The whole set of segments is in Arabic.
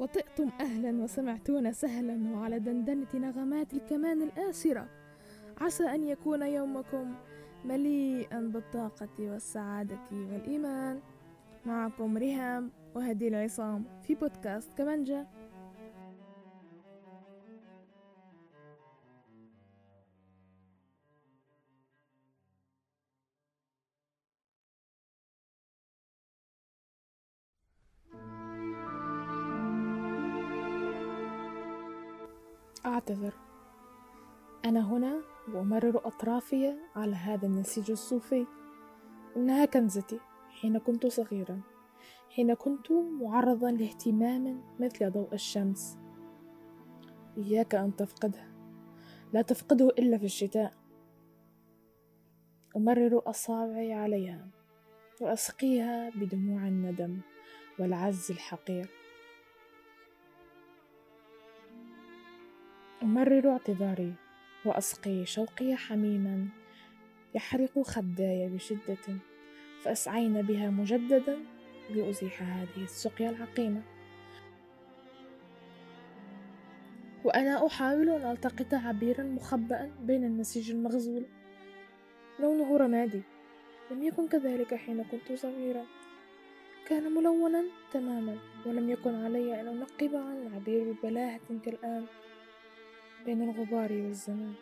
وطئتم أهلا وسمعتون سهلا وعلى دندنة نغمات الكمان الآسرة. عسى أن يكون يومكم مليئا بالطاقة والسعادة والإيمان. معكم ريهام وهدي العصام في بودكاست كمانجا. أعتذر. أنا هنا وأمرر أطرافي على هذا النسيج الصوفي. إنها كنزتي حين كنت صغيرا. حين كنت معرضا لاهتمام مثل ضوء الشمس. إياك أن تفقده. لا تفقده إلا في الشتاء. أمرر أصابعي عليها وأسقيها بدموع الندم والعز الحقير. أمرر اعتذاري وأسقي شوقي حميما. يحرق خداي بشدة فأسعين بها مجددا لأزيح هذه السقيا العقيمة. وأنا أحاول أن ألتقط عبيرا مخبأ بين النسيج المغزول. لونه رمادي. لم يكن كذلك حين كنت صغيرا. كان ملونا تماما ولم يكن علي أن أنقب عن عبير ببلاهة كالآن. بين الغبار والزمان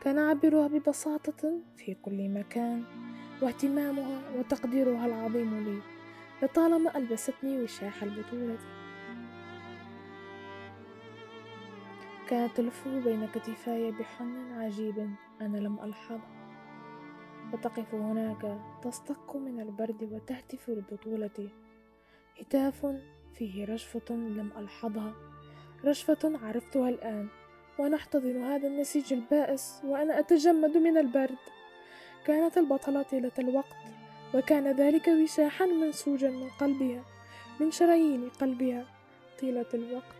كان عبرها ببساطة في كل مكان واهتمامها وتقديرها العظيم لي لطالما ألبستني وشاح البطولة. كانت تلف بين كتفاي بحن عجيب أنا لم ألحظه. وتقف هناك تصطك من البرد وتهتف لبطولتي. هتاف فيه رشفة لم ألحظها. رشفة عرفتها الآن وأنا أحتضن هذا النسيج البائس وأنا أتجمد من البرد. كانت البطلة طيلة الوقت وكان ذلك وشاحا منسوجا من قلبها من شرايين قلبها. طيلة الوقت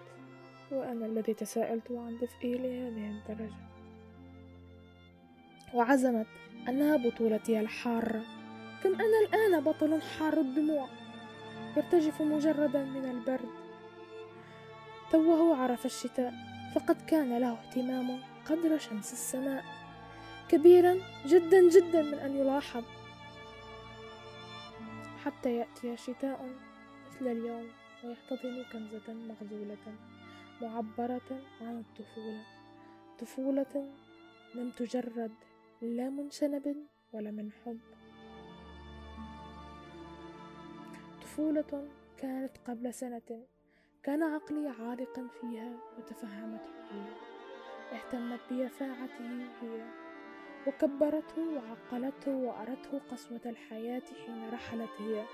وأنا الذي تساءلت عن دفئه لهذه الدرجة. وعزمت أنها بطولتي الحارة. كم أنا الآن بطل حار الدموع؟ يرتجف مجردا من البرد. توه عرف الشتاء فقد كان له اهتمام قدر شمس السماء. كبيرا جدا جدا من أن يلاحظ. حتى يأتي شتاء مثل اليوم ويحتضن كنزة مغزولة معبرة عن الطفولة. طفولة لم تجرد لا من شنب ولا من حب. طفولة كانت قبل سنة. كان عقلي عالقا فيها وتفهمته هي. اهتمت بيفاعته هي. وكبرته وعقلته وأرته قسوة الحياة حين رحلت هي.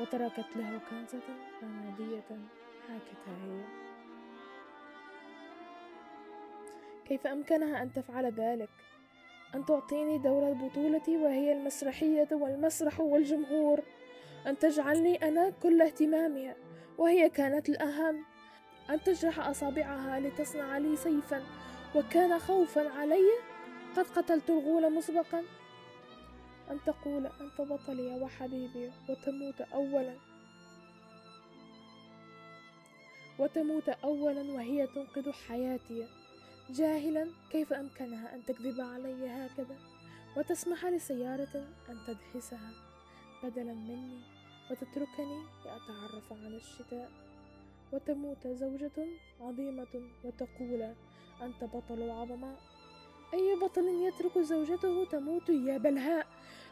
وتركت له كنزة رمادية هكذا هي. كيف أمكنها أن تفعل ذلك؟ أن تعطيني دور البطولة وهي المسرحية والمسرح والجمهور. أن تجعلني أنا كل اهتمامها وهي كانت الأهم أن تجرح أصابعها لتصنع لي سيفا وكان خوفا علي؟ قد قتلت الغول مسبقا. أن تقول أنت بطلي وحبيبي وتموت أولا. وتموت أولا وهي تنقذ حياتي. جاهلا كيف أمكنها أن تكذب علي هكذا؟ وتسمح لسيارة أن تدهسها بدلا مني وتتركني لأتعرف على الشتاء. وتموت زوجة عظيمة وتقول أنت بطل العظماء أي بطل يترك زوجته تموت يا بلهاء؟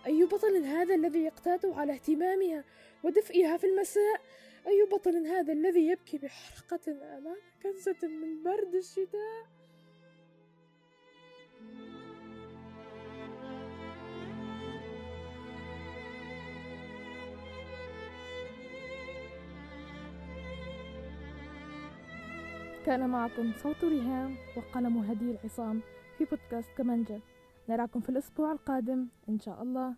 أي بطل هذا الذي يقتات على اهتمامها ودفئها في المساء؟ أي بطل هذا الذي يبكي بحرقة أمام كنزة من برد الشتاء؟ كان معكم صوت ريهام وقلم هدي العصام في بودكاست كمانجة. نراكم في الأسبوع القادم إن شاء الله.